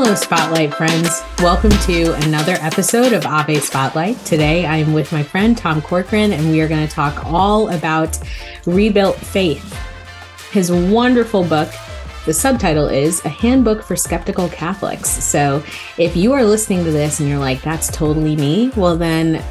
Hello, Spotlight friends. Welcome to another episode of Ave Spotlight. Today, I am with my friend Tom Corcoran, and we are going to talk all about rebuilt faith. His wonderful book, the subtitle is A Handbook for Skeptical Catholics. So, if you are listening to this and you're like, that's totally me, well, then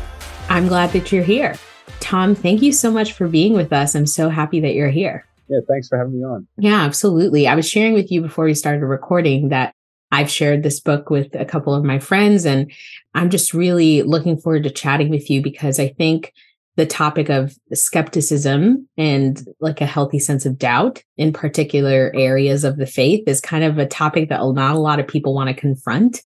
I'm glad that you're here. Tom, thank you so much for being with us. I'm so happy that you're here. Yeah, thanks for having me on. Yeah, absolutely. I was sharing with you before we started recording that I've shared this book with a couple of my friends, and I'm just really looking forward to chatting with you because I think the topic of skepticism and like a healthy sense of doubt in particular areas of the faith is kind of a topic that not a lot of people want to confront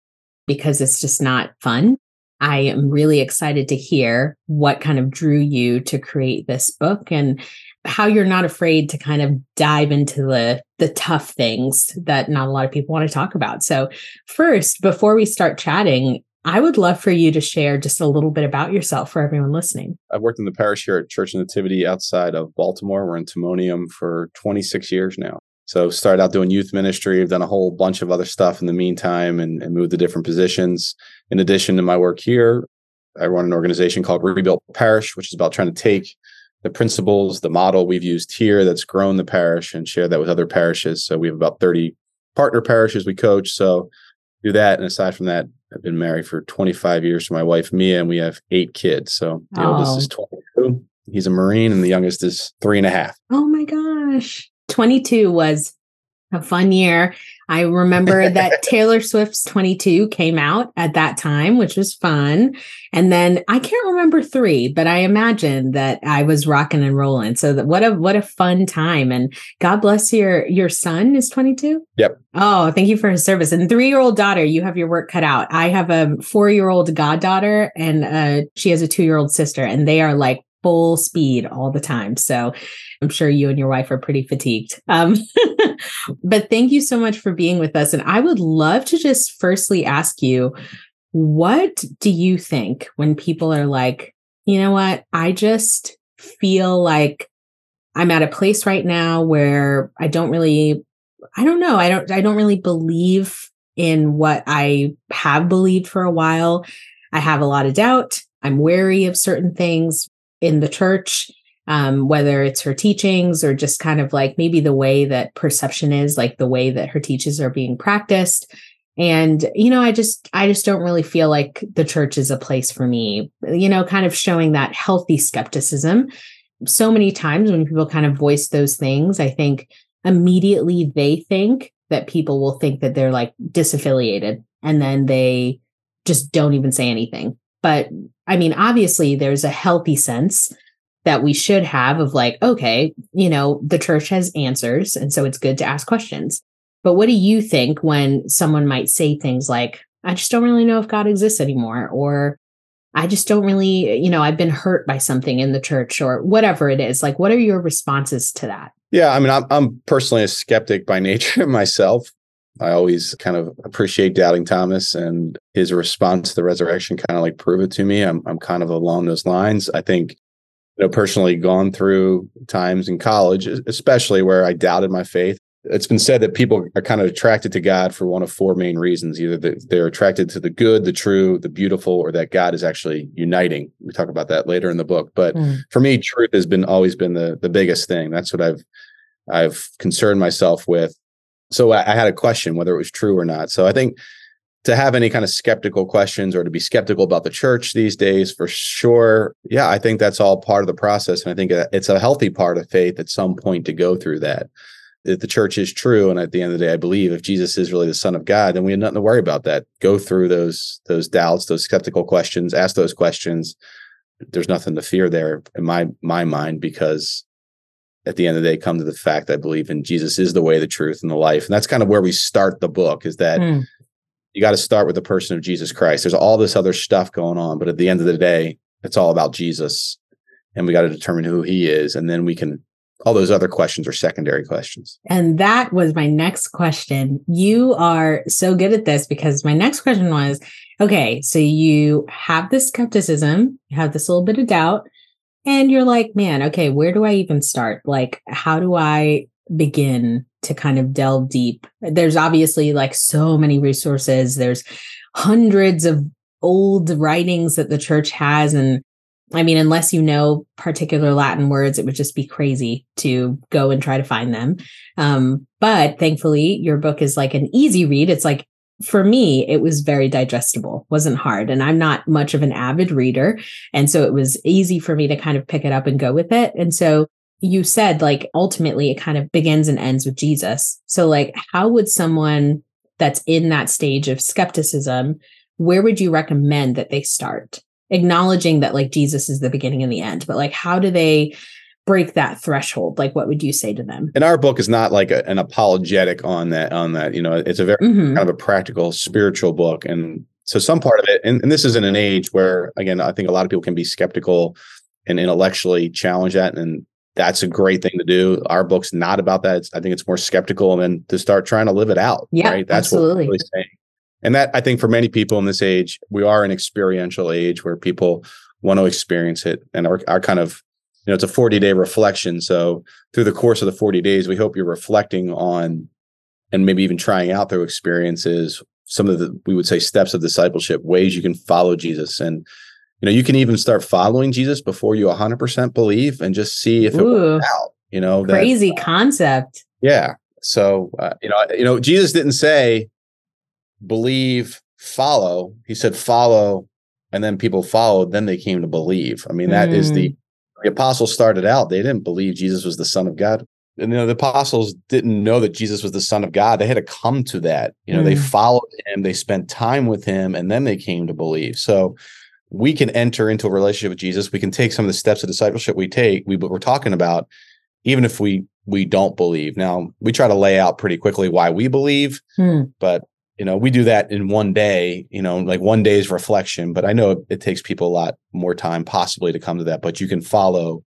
because it's just not fun. I am really excited to hear what kind of drew you to create this book and how you're not afraid to kind of dive into the the tough things that not a lot of people want to talk about. So, first, before we start chatting, I would love for you to share just a little bit about yourself for everyone listening. I've worked in the parish here at Church Nativity outside of Baltimore. We're in Timonium for 26 years now. So started out doing youth ministry. I've done a whole bunch of other stuff in the meantime and, and moved to different positions. In addition to my work here, I run an organization called Rebuilt Parish, which is about trying to take the principles, the model we've used here that's grown the parish and share that with other parishes. So we have about 30 partner parishes we coach. So do that. And aside from that, I've been married for 25 years to my wife, Mia, and we have eight kids. So the oh. oldest is 22. He's a Marine, and the youngest is three and a half. Oh my gosh. 22 was a fun year. I remember that Taylor Swift's 22 came out at that time, which was fun. And then I can't remember three, but I imagine that I was rocking and rolling. So that what a what a fun time. And God bless your your son is 22. Yep. Oh, thank you for his service. And three-year-old daughter, you have your work cut out. I have a four-year-old goddaughter and uh, she has a two-year-old sister, and they are like full speed all the time. So I'm sure you and your wife are pretty fatigued. Um, but thank you so much for being with us. And I would love to just firstly ask you what do you think when people are like, you know what, I just feel like I'm at a place right now where I don't really, I don't know, I don't, I don't really believe in what I have believed for a while. I have a lot of doubt. I'm wary of certain things in the church um, whether it's her teachings or just kind of like maybe the way that perception is, like the way that her teachings are being practiced. And, you know, I just, I just don't really feel like the church is a place for me, you know, kind of showing that healthy skepticism. So many times when people kind of voice those things, I think immediately they think that people will think that they're like disaffiliated and then they just don't even say anything. But I mean, obviously, there's a healthy sense that we should have of like, okay, you know, the church has answers. And so it's good to ask questions. But what do you think when someone might say things like, I just don't really know if God exists anymore, or I just don't really, you know, I've been hurt by something in the church or whatever it is. Like, what are your responses to that? Yeah, I mean, I'm, I'm personally a skeptic by nature myself. I always kind of appreciate doubting Thomas and his response to the resurrection kind of like prove it to me. I'm I'm kind of along those lines. I think you know, personally gone through times in college, especially where I doubted my faith. It's been said that people are kind of attracted to God for one of four main reasons. Either they're attracted to the good, the true, the beautiful, or that God is actually uniting. We talk about that later in the book. But mm. for me, truth has been always been the the biggest thing. That's what I've I've concerned myself with. So I, I had a question whether it was true or not. So I think to have any kind of skeptical questions or to be skeptical about the church these days for sure yeah i think that's all part of the process. And i think uh, it's a healthy part of faith at some point to go through that if the church is true. And at the end of the day i believe if jesus is really the son of god then we have nothing to worry about that. Go through those those doubts those skeptical questions ask those questions. There's nothing to fear there in my my mind because at the end of the day come to the fact i believe in jesus is the way the truth and the life and that's kind of where we start the book is that mm you got to start with the person of Jesus Christ. There's all this other stuff going on, but at the end of the day, it's all about Jesus. And we got to determine who he is. And then we can, all those other questions are secondary questions. And that was my next question. You are so good at this because my next question was okay, so you have this skepticism, you have this little bit of doubt, and you're like, man, okay, where do I even start? Like, how do I begin to kind of delve deep. There's obviously like so many resources. There's hundreds of old writings that the church has and I mean, unless you know particular Latin words, it would just be crazy to go and try to find them. Um, but thankfully, your book is like an easy read. It's like, for me, it was very digestible, wasn't hard. And I'm not much of an avid reader. And so it was easy for me to kind of pick it up and go with it. And so you said, like, ultimately, it kind of begins and ends with Jesus. So, like, how would someone that's in that stage of skepticism, where would you recommend that they start? acknowledging that like Jesus is the beginning and the end, but like how do they break that threshold? Like what would you say to them? And our book is not like a, an apologetic on that on that, you know, it's a very mm-hmm. kind of a practical spiritual book and so some part of it and, and this is in an age where again I think a lot of people can be skeptical and intellectually challenge that and that's a great thing to do. Our book's not about that. It's, I think it's more skeptical and then to start trying to live it out. Yeah, right. That's absolutely. what we're really saying. And that I think for many people in this age, we are an experiential age where people want to experience it and our, our kind of, you know, it's a 40 day reflection. So through the course of the 40 days, we hope you're reflecting on and maybe even trying out through experiences some of the we would say steps of discipleship ways you can follow jesus and you know you can even start following jesus before you 100% believe and just see if it Ooh, works out you know crazy that, concept yeah so uh, you know you know jesus didn't say believe, follow. He said follow, and then people followed. Then they came to believe. I mean, that mm. is the the apostles started out. They didn't believe Jesus was the Son of God. And you know, the apostles didn't know that Jesus was the Son of God. They had to come to that. You know, mm. they followed him, they spent time with him, and then they came to believe. So we can enter into a relationship with Jesus. We can take some of the steps of discipleship we take, we what we're talking about, even if we we don't believe. Now we try to lay out pretty quickly why we believe, mm. but you know we do that in one day you know like one day's reflection but i know it, it, takes people a lot more time possibly to come to that but you can follow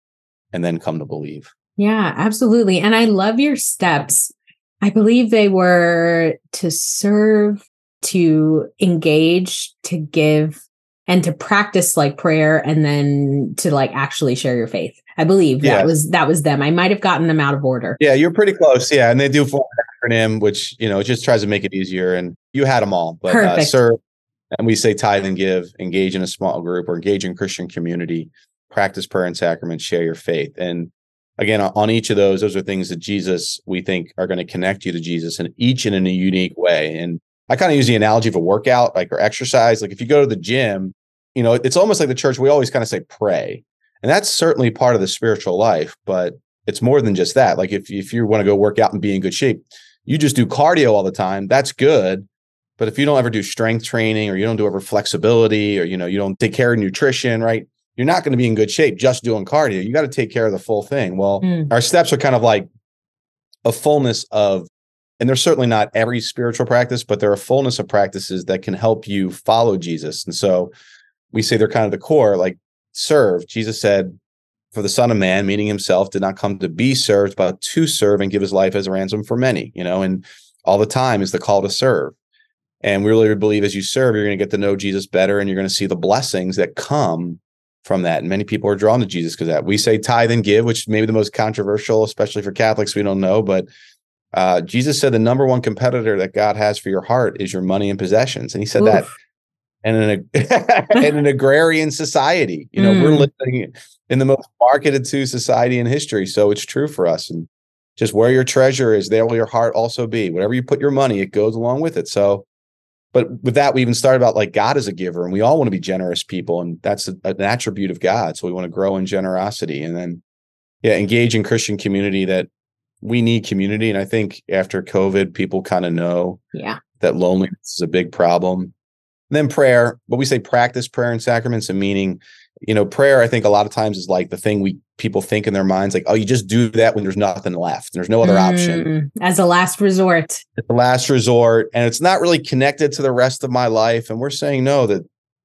and then come to believe. Yeah absolutely and i love your steps. I believe they were to serve to engage to give and to practice like prayer and then to like actually share your faith. I believe yeah. that was that was them. I might have gotten them out of order. Yeah, you're pretty close. Yeah, and they do form an acronym, which you know just tries to make it easier. And you had them all, but uh, serve and we say tithe and give, engage in a small group or engage in Christian community, practice prayer and sacrament, share your faith. And again, on each of those, those are things that Jesus we think are going to connect you to Jesus, and each and in a unique way. And I kind of use the analogy of a workout, like or exercise. Like if you go to the gym, you know, it's almost like the church. We always kind of say pray, and that's certainly part of the spiritual life. But it's more than just that. Like if if you want to go work out and be in good shape, you just do cardio all the time. That's good. But if you don't ever do strength training or you don't do ever flexibility or you know you don't take care of nutrition, right? You're not going to be in good shape just doing cardio. You got to take care of the full thing. Well, mm. our steps are kind of like a fullness of and there's certainly not every spiritual practice, but there are fullness of practices that can help you follow Jesus. And so we say they're kind of the core, like serve. Jesus said, for the Son of Man, meaning himself, did not come to be served, but to serve and give his life as a ransom for many, you know, and all the time is the call to serve. And we really believe as you serve, you're going to get to know Jesus better and you're going to see the blessings that come from that. And many people are drawn to Jesus because that. We say tithe and give, which may be the most controversial, especially for Catholics. We don't know, but uh, Jesus said the number one competitor that God has for your heart is your money and possessions. And he said Oof. that in an, in an agrarian society. You know, mm. we're living in the most marketed to society in history. So it's true for us. And just where your treasure is, there will your heart also be. Whatever you put your money, it goes along with it. So, but with that, we even started about like God is a giver, and we all want to be generous people, and that's a, an attribute of God. So we want to grow in generosity, and then yeah, engage in Christian community that we need community. And I think after COVID, people kind of know yeah. that loneliness is a big problem. And then prayer, but we say practice prayer and sacraments and meaning, you know, prayer, I think a lot of times is like the thing we people think in their minds, like, oh, you just do that when there's nothing left. There's no other mm, option. As a last resort. The last resort. And it's not really connected to the rest of my life. And we're saying no, that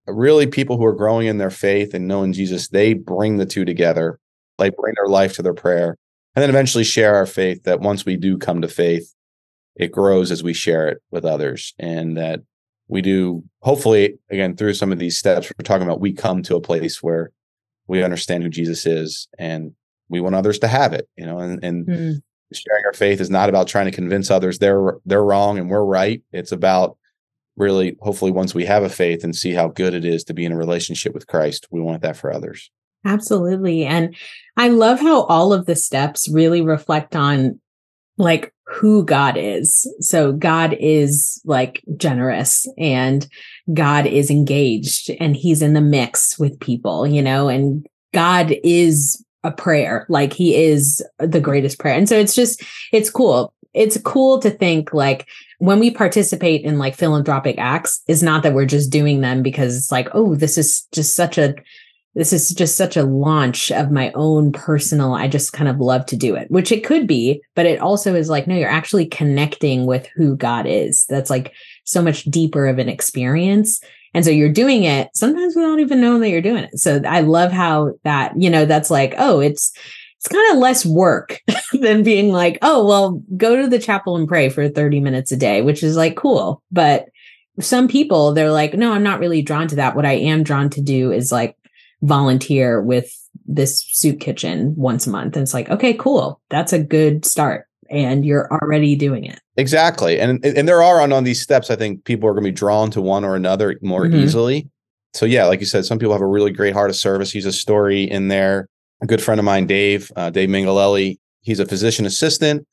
really people who are growing in their faith and knowing Jesus, they bring the two together. Like bring their life to their prayer and then eventually share our faith that once we do come to faith it grows as we share it with others and that we do hopefully again through some of these steps we're talking about we come to a place where we understand who jesus is and we want others to have it you know and, and mm. sharing our faith is not about trying to convince others they're they're wrong and we're right. It's about really hopefully once we have a faith and see how good it is to be in a relationship with Christ, we want that for others. Absolutely. And I love how all of the steps really reflect on like who God is. So God is like generous and God is engaged and he's in the mix with people, you know, and God is a prayer. Like he is the greatest prayer. And so it's just, it's cool. It's cool to think like when we participate in like philanthropic acts, is not that we're just doing them because it's like, oh, this is just such a this is just such a launch of my own personal i just kind of love to do it which it could be but it also is like no you're actually connecting with who god is. That's like so much deeper of an experience. And so you're doing it sometimes without even knowing that you're doing it. So i love how that you know that's like oh it's it's kind of less work than being like oh well go to the chapel and pray for 30 minutes a day which is like cool. But some people they're like no i'm not really drawn to that. What i am drawn to do is like volunteer with this soup kitchen once a month. And it's like, okay, cool. That's a good start. And you're already doing it. Exactly. And and there are on, on these steps, I think people are going to be drawn to one or another more mm-hmm. easily. So yeah, like you said, some people have a really great heart of service. He's a story in there. A good friend of mine, Dave, uh, Dave Mingalelli, he's a physician assistant,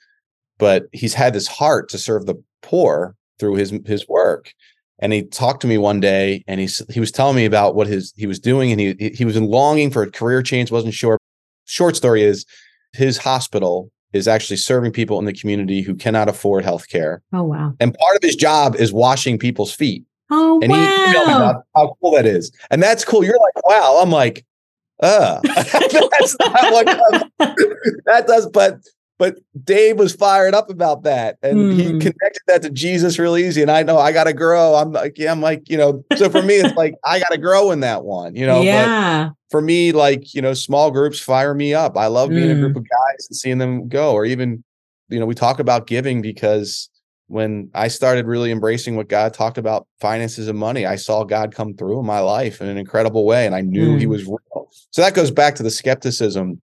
but he's had this heart to serve the poor through his his work and he talked to me one day and he he was telling me about what his he was doing and he he was longing for a career change wasn't sure. Short story is his hospital is actually serving people in the community who cannot afford health care oh wow. And part of his job is washing people's feet. Oh and wow. he emailed me about how cool that is. And that's cool. You're like wow. I'm like uh that's not what that does but but Dave was fired up about that, and mm. he hmm. connected that to Jesus real easy. And I know I got to grow. I'm like, yeah, I'm like, you know. So for me, it's like I got to grow in that one, you know. Yeah. But for me, like you know, small groups fire me up. I love being mm. a group hmm. of guys and seeing them go, or even, you know, we talk about giving because when I started really embracing what God talked about finances and money, I saw God come through in my life in an incredible way, and I knew mm. He hmm. was real. So that goes back to the skepticism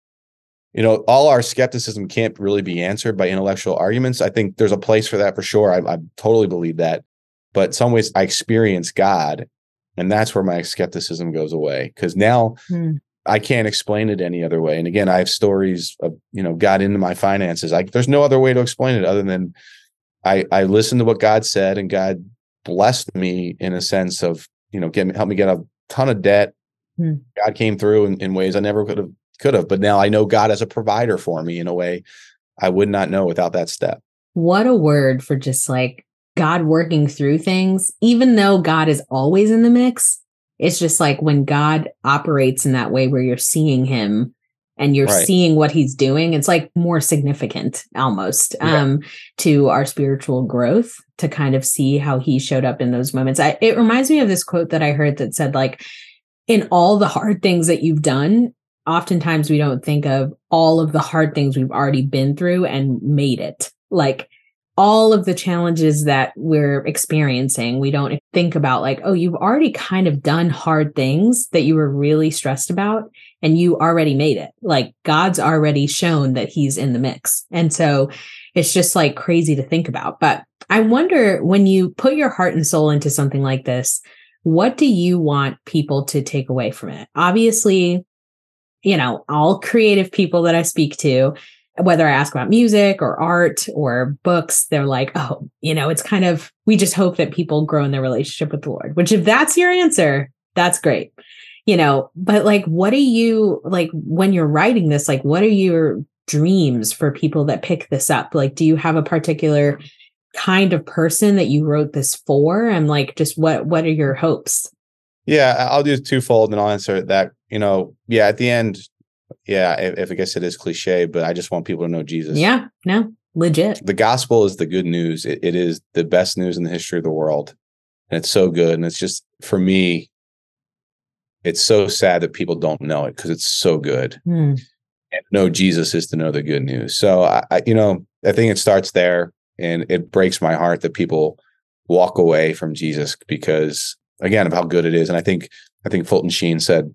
you know, all our skepticism can't really be answered by intellectual arguments. I think there's a place for that for sure. I, I totally believe that. But some ways I experience God, and that's where my skepticism goes away. Because now hmm. I can't explain it any other way. And again, I have stories of, you know, God into my finances. I, there's no other way to explain it other than I, I listened to what God said and God blessed me in a sense of, you know, get help me get a ton of debt. Hmm. God came through in, in ways I never could have could have, but now I know God as a provider for me in a way I would not know without that step. What a word for just like God working through things, even though God is always in the mix. It's just like when God operates in that way where you're seeing him and you're right. seeing what he's doing, it's like more significant almost yeah. um, to our spiritual growth to kind of see how he showed up in those moments. I, it reminds me of this quote that I heard that said, like, in all the hard things that you've done, oftentimes we don't think of all of the hard things we've already been through and made it. Like all of the challenges that we're experiencing, we don't think about like, oh, you've already kind of done hard things that you were really stressed about and you already made it. Like God's already shown that he's in the mix. And so it's just like crazy to think about. But I wonder when you put your heart and soul into something like this, what do you want people to take away from it? Obviously, you know, all creative people that I speak to, whether I ask about music or art or books, they're like, oh, you know, it's kind of, we just hope that people grow in their relationship with the Lord, which if that's your answer, that's great. You know, but like, what are you like when you're writing this? Like, what are your dreams for people that pick this up? Like, do you have a particular kind of person that you wrote this for? And like, just what, what are your hopes? Yeah, I'll do twofold and I'll answer that. You know, yeah, at the end, yeah, if, if I guess it is cliche, but I just want people to know Jesus. Yeah, no, legit. The gospel is the good news. It, it is the best news in the history of the world. And it's so good. And it's just, for me, it's so sad that people don't know it because it's so good. Mm. And know Jesus is to know the good news. So, I, I, you know, I think it starts there. And it breaks my heart that people walk away from Jesus because again of how good it is. And I think I think Fulton Sheen said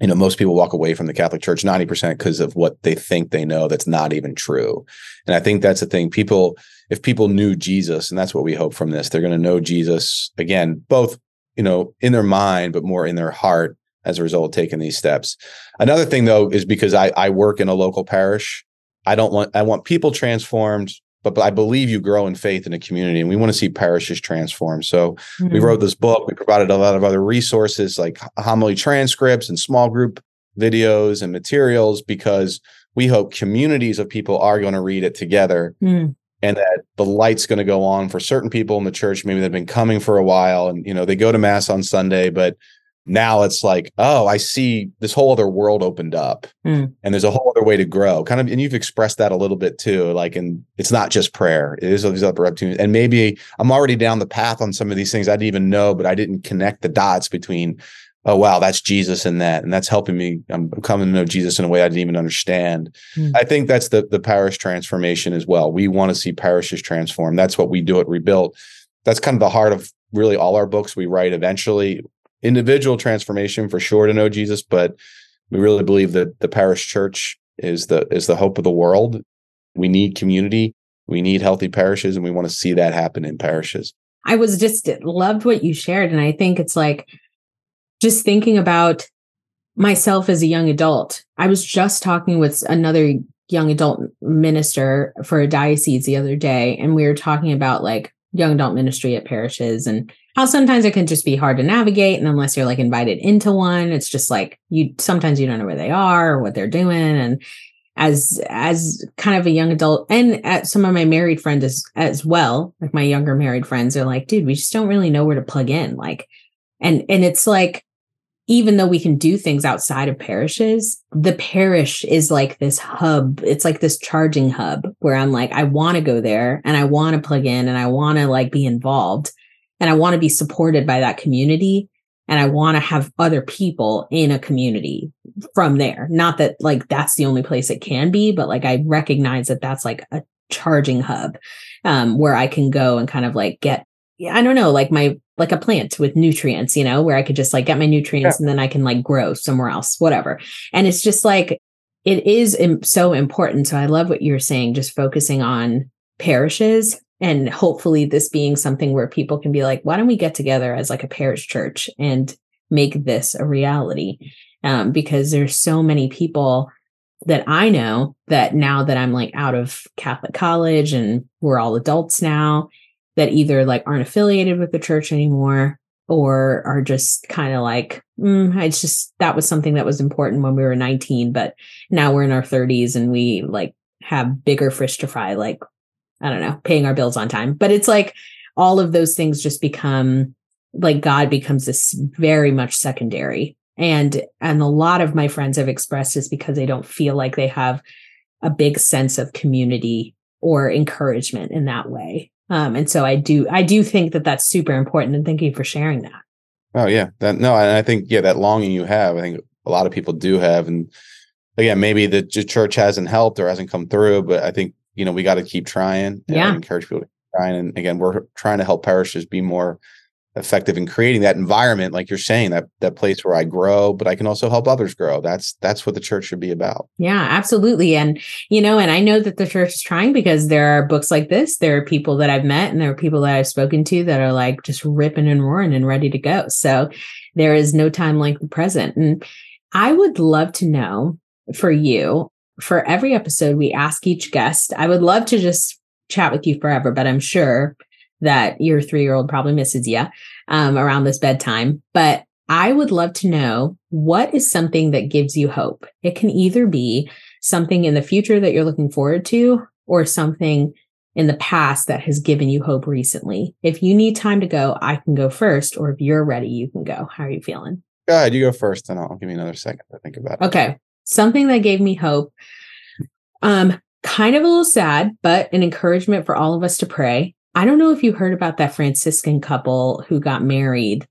you know most people walk away from the catholic church 90% because of what they think they know that's not even true. And i think that's the thing. People if people knew jesus and that's what we hope from this they're going to know jesus again both you know in their mind but more in their heart as a result of taking these steps. Another thing though is because i i work in a local parish. I don't want i want people transformed but, but I believe you grow in faith in a community and we want to see parishes transformed. So mm-hmm. we wrote this book. We provided a lot of other resources like homily transcripts and small group videos and materials because we hope communities of people are going to read it together mm. and that the light's going to go on for certain people in the church. Maybe they've been coming for a while and, you know, they go to mass on Sunday, but now it's like, oh, I see this whole other world opened up mm. and there's a whole other way to grow. Kind of, and you've expressed that a little bit too. Like, and it's not just prayer, it is these other opportunities. And maybe I'm already down the path on some of these things I didn't even know, but I didn't connect the dots between, oh, wow, that's Jesus in that. And that's helping me. I'm coming to know Jesus in a way I didn't even understand. Mm. I think that's the, the parish transformation as well. We want to see parishes transform. That's what we do at Rebuilt. That's kind of the heart of really all our books we write eventually individual transformation for sure to know Jesus, but we really believe that the parish church is the is the hope of the world. We need community, we need healthy parishes, and we want to see that happen in parishes. I was just loved what you shared, and I think it's like just thinking about myself as a young adult. I was just talking with another young adult minister for a diocese the other day, and we were talking about like young adult ministry at parishes and how sometimes it can just be hard to navigate and unless you're like invited into one it's just like you sometimes you don't know where they are or what they're doing and as as kind of a young adult and at some of my married friends as, as well like my younger married friends are like dude we just don't really know where to plug in like and and it's like even though we can do things outside of parishes, the parish is like this hub. It's like this charging hub where I'm like, I want to go there and I want to plug in and I want to like be involved and I want to be supported by that community. And I want to have other people in a community from there. Not that like that's the only place it can be, but like I recognize that that's like a charging hub um, where I can go and kind of like get I don't know, like my like a plant with nutrients, you know, where I could just like get my nutrients and then I can like grow somewhere else, whatever. And it's just like it is Im- so important. So I love what you're saying, just focusing on parishes and hopefully this being something where people can be like, why don't we get together as like a parish church and make this a reality? Um, because there's so many people that I know that now that I'm like out of Catholic college and we're all adults now that either like aren't affiliated with the church anymore or are just kind of like mm, it's just that was something that was important when we were 19 but now we're in our 30s and we like have bigger fish to fry like i don't know paying our bills on time but it's like all of those things just become like god becomes this very much secondary and and a lot of my friends have expressed this because they don't feel like they have a big sense of community or encouragement in that way um, and so I do, I do think that that's super important. And thank you for sharing that. Oh yeah, that no, and I think yeah, that longing you have, I think a lot of people do have, and again, maybe the church hasn't helped or hasn't come through, but I think you know we got to keep trying. Yeah, encourage people to try, and again, we're trying to help parishes be more effective in creating that environment like you're saying that that place where i grow but i can also help others grow that's that's what the church should be about yeah absolutely and you know and i know that the church is trying because there are books like this there are people that i've met and there are people that i've spoken to that are like just ripping and roaring and ready to go so there is no time like the present and i would love to know for you for every episode we ask each guest i would love to just chat with you forever but i'm sure that your three year old probably misses you um, around this bedtime. But I would love to know what is something that gives you hope. It can either be something in the future that you're looking forward to or something in the past that has given you hope recently. If you need time to go, I can go first, or if you're ready, you can go. How are you feeling? Go ahead, you go first, and I'll give you another second to think about it. Okay. Something that gave me hope. Um, kind of a little sad, but an encouragement for all of us to pray. I don't know if you heard about that Franciscan couple who got married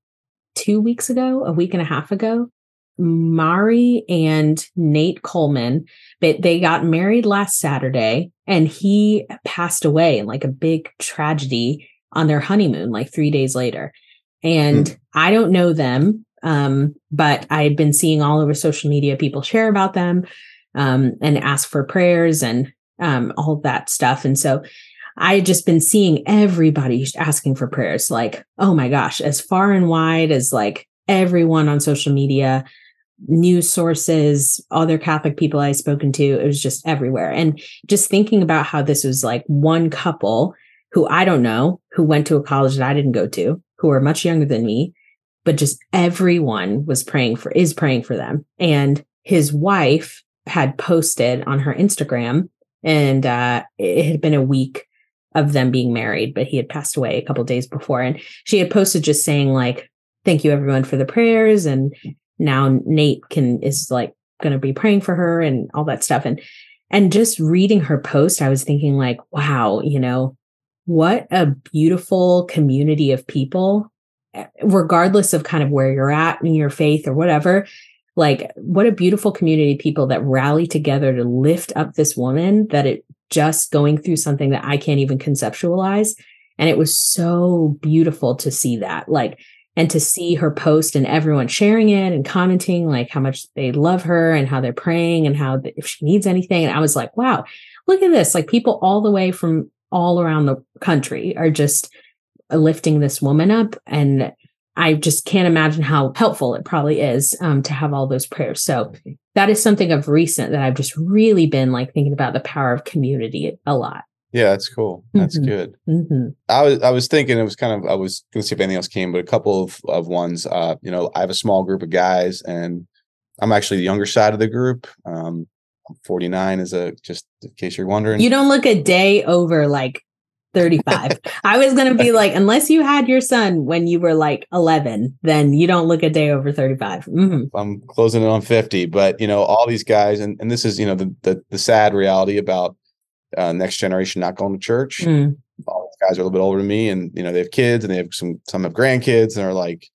two weeks ago, a week and a half ago. Mari and Nate Coleman, but they got married last Saturday and he passed away in like a big tragedy on their honeymoon, like three days later. And mm. I don't know them. Um, but I had been seeing all over social media people share about them um, and ask for prayers and um, all that stuff. And so I had just been seeing everybody asking for prayers, like, oh my gosh, as far and wide as like everyone on social media, news sources, other Catholic people I've spoken to, it was just everywhere. And just thinking about how this was like one couple who I don't know, who went to a college that I didn't go to, who are much younger than me, but just everyone was praying for, is praying for them. And his wife had posted on her Instagram, and uh, it had been a week of them being married, but he had passed away a couple days before. And she had posted just saying, like, thank you everyone for the prayers. And now Nate can is like gonna be praying for her and all that stuff. And and just reading her post, I was thinking, like, wow, you know, what a beautiful community of people, regardless of kind of where you're at in your faith or whatever. Like, what a beautiful community of people that rally together to lift up this woman that it just going through something that I can't even conceptualize. And it was so beautiful to see that. Like, and to see her post and everyone sharing it and commenting like how much they love her and how they're praying and how if she needs anything. And I was like, wow, look at this. Like people all the way from all around the country are just lifting this woman up. And I just can't imagine how helpful it probably is um, to have all those prayers. So that is something of recent that I've just really been like thinking about the power of community a lot. Yeah, that's cool. That's mm-hmm. good. Mm-hmm. I was I was thinking it was kind of I was going to see if anything else came, but a couple of of ones. Uh, you know, I have a small group of guys, and I'm actually the younger side of the group. Um, 49 is a just in case you're wondering. You don't look a day over like 35. I was going to be like, unless you had your son when you were like 11, then you don't look a day over 35. Mm-hmm. I'm closing it on 50, but you know, all these guys, and, and this is, you know, the, the, the sad reality about uh, next generation not going to church. Mm. All these guys are a little bit older than me and, you know, they have kids and they have some, some have grandkids and are like,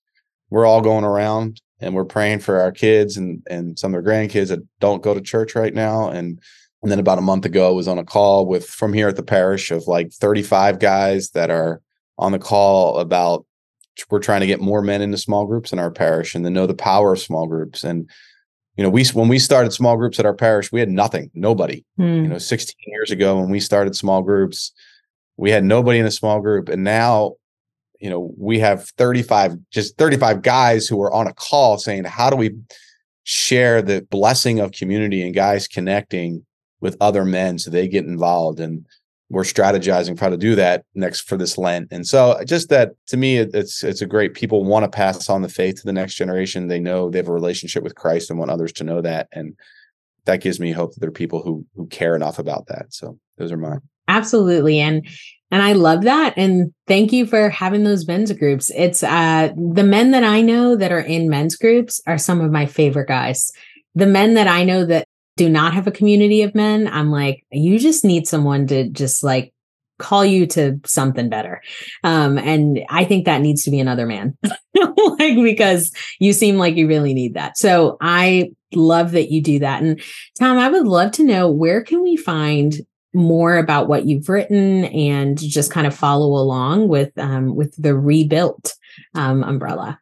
we're all going around and we're praying for our kids and, and some of their grandkids that don't go to church right now. And, and then about a month ago, I was on a call with from here at the parish of like 35 guys that are on the call about we're trying to get more men into small groups in our parish and to know the power of small groups. And you know, we when we started small groups at our parish, we had nothing, nobody. Mm. You know, 16 years ago when we started small groups, we had nobody in a small group, and now you know we have 35 just 35 guys who are on a call saying how do we share the blessing of community and guys connecting with other men so they get involved and we're strategizing how to do that next for this Lent. And so just that to me, it's it's a great people want to pass on the faith to the next generation. They know they have a relationship with Christ and want others to know that. And that gives me hope that there are people who who care enough about that. So those are mine. Absolutely. And and I love that. And thank you for having those men's groups. It's uh the men that I know that are in men's groups are some of my favorite guys. The men that I know that do not have a community of men, I'm like, you just need someone to just like call you to something better. Um, and I think that needs to be another man, like, because you seem like you really need that. So I love that you do that. And Tom, I would love to know where can we find more about what you've written and just kind of follow along with um, with the rebuilt um, umbrella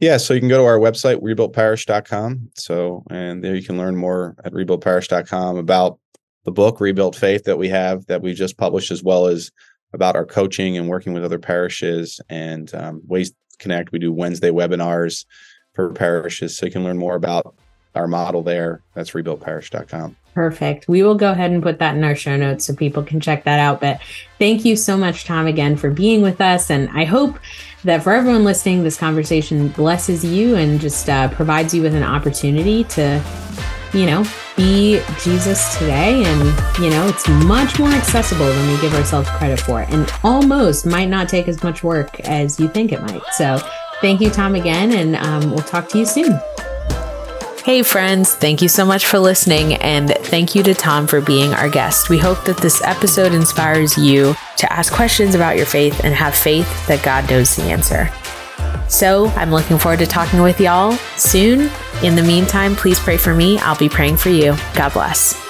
yeah, so you can go to our website, rebuiltparish.com. So, and there you can learn more at rebuiltparish.com about the book, Rebuilt Faith, that we have that we just published, as well as about our coaching and working with other parishes and um, ways to connect. We do Wednesday webinars for parishes. So you can learn more about our model there. That's rebuiltparish.com. Perfect. We will go ahead and put that in our show notes so people can check that out. But thank you so much, Tom, again for being with us. And I hope that for everyone listening, this conversation blesses you and just uh, provides you with an opportunity to, you know, be Jesus today. And, you know, it's much more accessible than we give ourselves credit for, and almost might not take as much work as you think it might. So thank you, Tom, again. And um, we'll talk to you soon. Hey, friends, thank you so much for listening, and thank you to Tom for being our guest. We hope that this episode inspires you to ask questions about your faith and have faith that God knows the answer. So, I'm looking forward to talking with y'all soon. In the meantime, please pray for me. I'll be praying for you. God bless.